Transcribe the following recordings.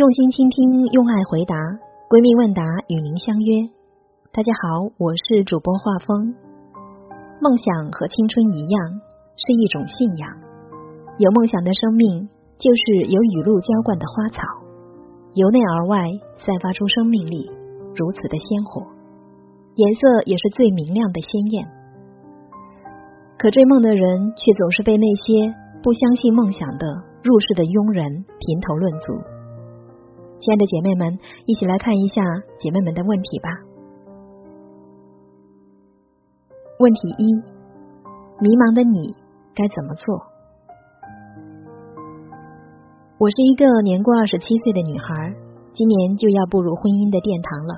用心倾听，用爱回答。闺蜜问答与您相约。大家好，我是主播画风。梦想和青春一样，是一种信仰。有梦想的生命，就是有雨露浇灌的花草，由内而外散发出生命力，如此的鲜活，颜色也是最明亮的鲜艳。可追梦的人，却总是被那些不相信梦想的入世的庸人评头论足。亲爱的姐妹们，一起来看一下姐妹们的问题吧。问题一：迷茫的你该怎么做？我是一个年过二十七岁的女孩，今年就要步入婚姻的殿堂了。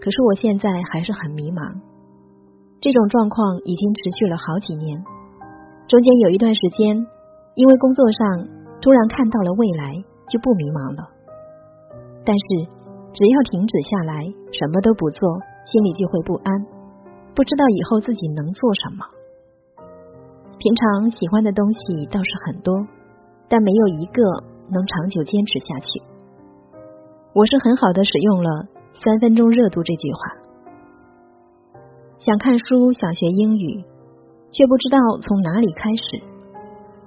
可是我现在还是很迷茫，这种状况已经持续了好几年。中间有一段时间，因为工作上突然看到了未来，就不迷茫了。但是，只要停止下来，什么都不做，心里就会不安，不知道以后自己能做什么。平常喜欢的东西倒是很多，但没有一个能长久坚持下去。我是很好的使用了“三分钟热度”这句话。想看书，想学英语，却不知道从哪里开始，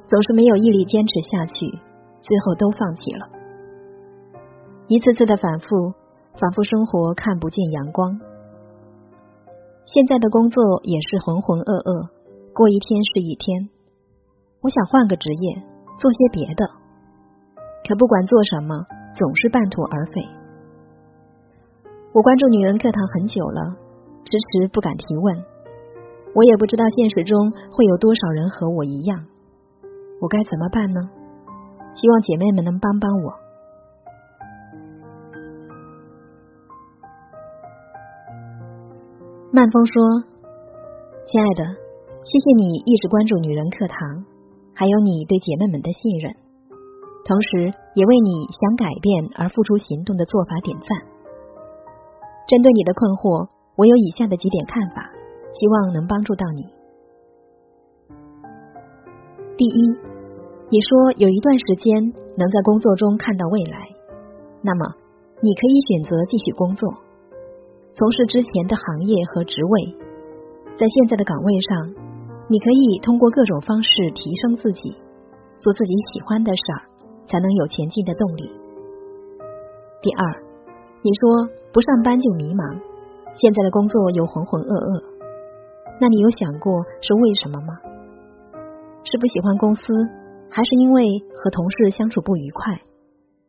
总是没有毅力坚持下去，最后都放弃了。一次次的反复，仿佛生活看不见阳光。现在的工作也是浑浑噩噩，过一天是一天。我想换个职业，做些别的，可不管做什么，总是半途而废。我关注女人课堂很久了，迟迟不敢提问。我也不知道现实中会有多少人和我一样，我该怎么办呢？希望姐妹们能帮帮我。曼风说：“亲爱的，谢谢你一直关注女人课堂，还有你对姐妹们的信任，同时也为你想改变而付出行动的做法点赞。针对你的困惑，我有以下的几点看法，希望能帮助到你。第一，你说有一段时间能在工作中看到未来，那么你可以选择继续工作。”从事之前的行业和职位，在现在的岗位上，你可以通过各种方式提升自己，做自己喜欢的事儿，才能有前进的动力。第二，你说不上班就迷茫，现在的工作又浑浑噩噩，那你有想过是为什么吗？是不喜欢公司，还是因为和同事相处不愉快，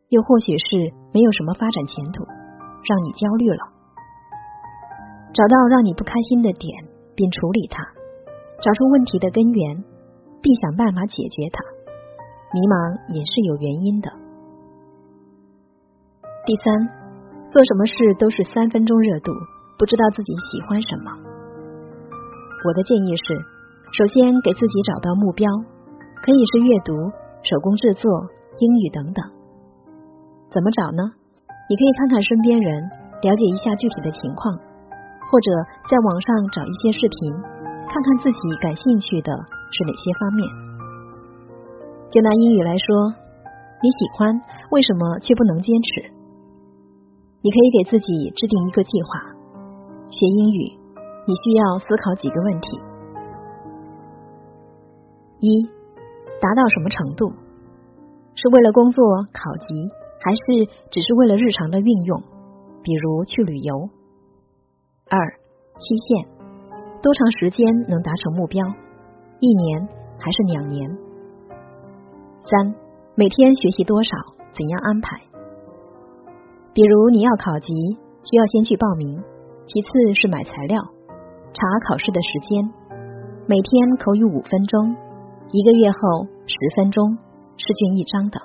又或许是没有什么发展前途，让你焦虑了？找到让你不开心的点，并处理它，找出问题的根源，并想办法解决它。迷茫也是有原因的。第三，做什么事都是三分钟热度，不知道自己喜欢什么。我的建议是，首先给自己找到目标，可以是阅读、手工制作、英语等等。怎么找呢？你可以看看身边人，了解一下具体的情况。或者在网上找一些视频，看看自己感兴趣的是哪些方面。就拿英语来说，你喜欢，为什么却不能坚持？你可以给自己制定一个计划。学英语，你需要思考几个问题：一，达到什么程度？是为了工作考级，还是只是为了日常的运用？比如去旅游。二期限，多长时间能达成目标？一年还是两年？三每天学习多少？怎样安排？比如你要考级，需要先去报名，其次是买材料，查考试的时间，每天口语五分钟，一个月后十分钟，试卷一张等。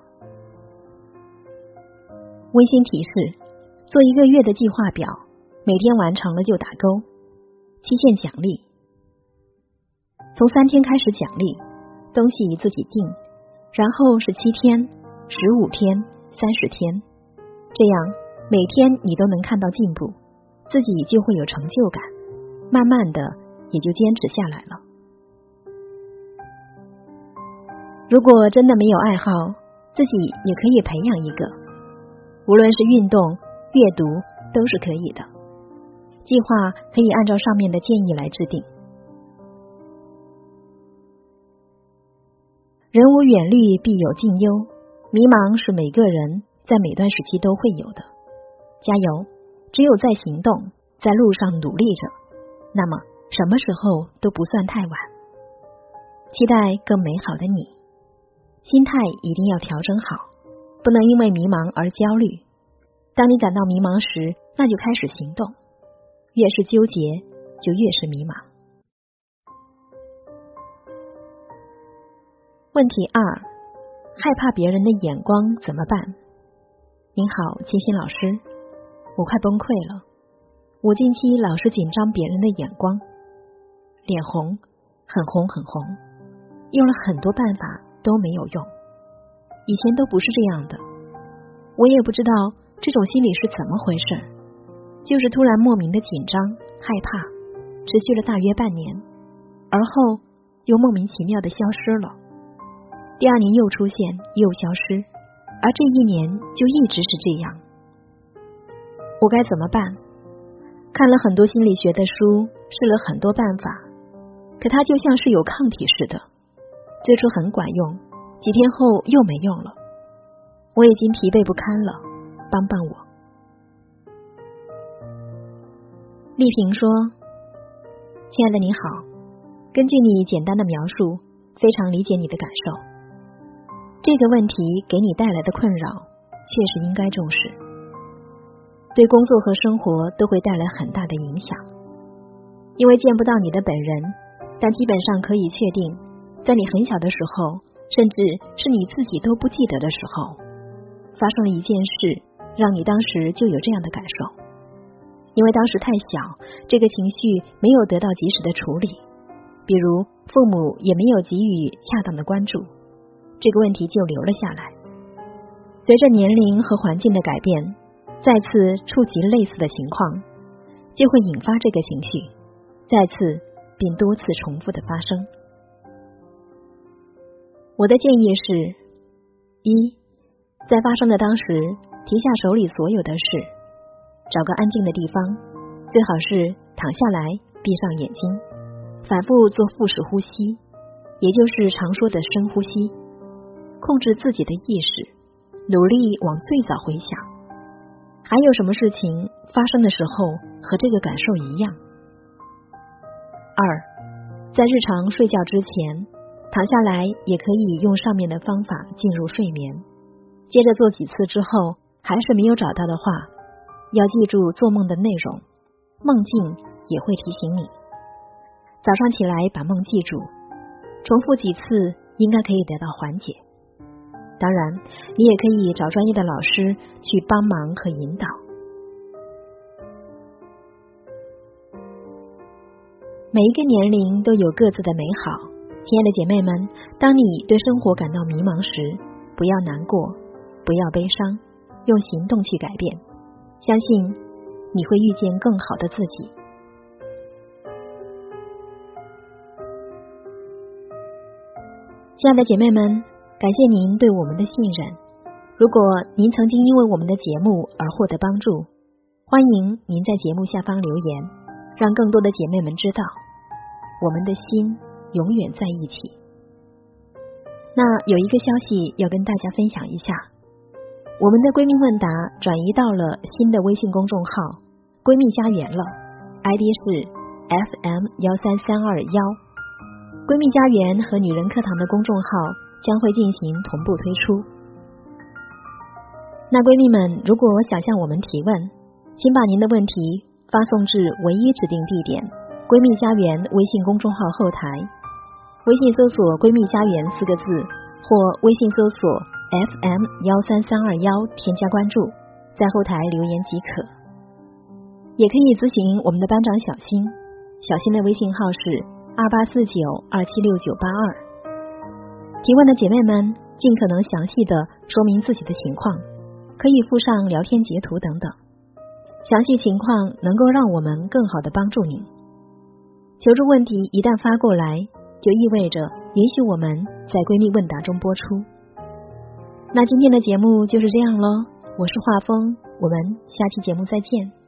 温馨提示：做一个月的计划表。每天完成了就打勾，期限奖励，从三天开始奖励，东西你自己定，然后是七天、十五天、三十天，这样每天你都能看到进步，自己就会有成就感，慢慢的也就坚持下来了。如果真的没有爱好，自己也可以培养一个，无论是运动、阅读都是可以的。计划可以按照上面的建议来制定。人无远虑，必有近忧。迷茫是每个人在每段时期都会有的。加油！只有在行动，在路上努力着，那么什么时候都不算太晚。期待更美好的你，心态一定要调整好，不能因为迷茫而焦虑。当你感到迷茫时，那就开始行动。越是纠结，就越是迷茫。问题二：害怕别人的眼光怎么办？您好，金星老师，我快崩溃了。我近期老是紧张别人的眼光，脸红，很红很红，用了很多办法都没有用。以前都不是这样的，我也不知道这种心理是怎么回事。就是突然莫名的紧张害怕，持续了大约半年，而后又莫名其妙的消失了。第二年又出现又消失，而这一年就一直是这样。我该怎么办？看了很多心理学的书，试了很多办法，可它就像是有抗体似的，最初很管用，几天后又没用了。我已经疲惫不堪了，帮帮我。丽萍说：“亲爱的你好，根据你简单的描述，非常理解你的感受。这个问题给你带来的困扰，确实应该重视，对工作和生活都会带来很大的影响。因为见不到你的本人，但基本上可以确定，在你很小的时候，甚至是你自己都不记得的时候，发生了一件事，让你当时就有这样的感受。”因为当时太小，这个情绪没有得到及时的处理，比如父母也没有给予恰当的关注，这个问题就留了下来。随着年龄和环境的改变，再次触及类似的情况，就会引发这个情绪，再次并多次重复的发生。我的建议是：一，在发生的当时，停下手里所有的事。找个安静的地方，最好是躺下来，闭上眼睛，反复做腹式呼吸，也就是常说的深呼吸。控制自己的意识，努力往最早回想，还有什么事情发生的时候和这个感受一样？二，在日常睡觉之前，躺下来也可以用上面的方法进入睡眠。接着做几次之后，还是没有找到的话。要记住做梦的内容，梦境也会提醒你。早上起来把梦记住，重复几次应该可以得到缓解。当然，你也可以找专业的老师去帮忙和引导。每一个年龄都有各自的美好，亲爱的姐妹们，当你对生活感到迷茫时，不要难过，不要悲伤，用行动去改变。相信你会遇见更好的自己，亲爱的姐妹们，感谢您对我们的信任。如果您曾经因为我们的节目而获得帮助，欢迎您在节目下方留言，让更多的姐妹们知道我们的心永远在一起。那有一个消息要跟大家分享一下。我们的闺蜜问答转移到了新的微信公众号“闺蜜家园”了，ID 是 FM 幺三三二幺。闺蜜家园和女人课堂的公众号将会进行同步推出。那闺蜜们，如果想向我们提问，请把您的问题发送至唯一指定地点“闺蜜家园”微信公众号后台，微信搜索“闺蜜家园”四个字，或微信搜索。FM 幺三三二幺，添加关注，在后台留言即可。也可以咨询我们的班长小新，小新的微信号是二八四九二七六九八二。提问的姐妹们，尽可能详细的说明自己的情况，可以附上聊天截图等等，详细情况能够让我们更好的帮助您。求助问题一旦发过来，就意味着允许我们在闺蜜问答中播出。那今天的节目就是这样喽，我是画风，我们下期节目再见。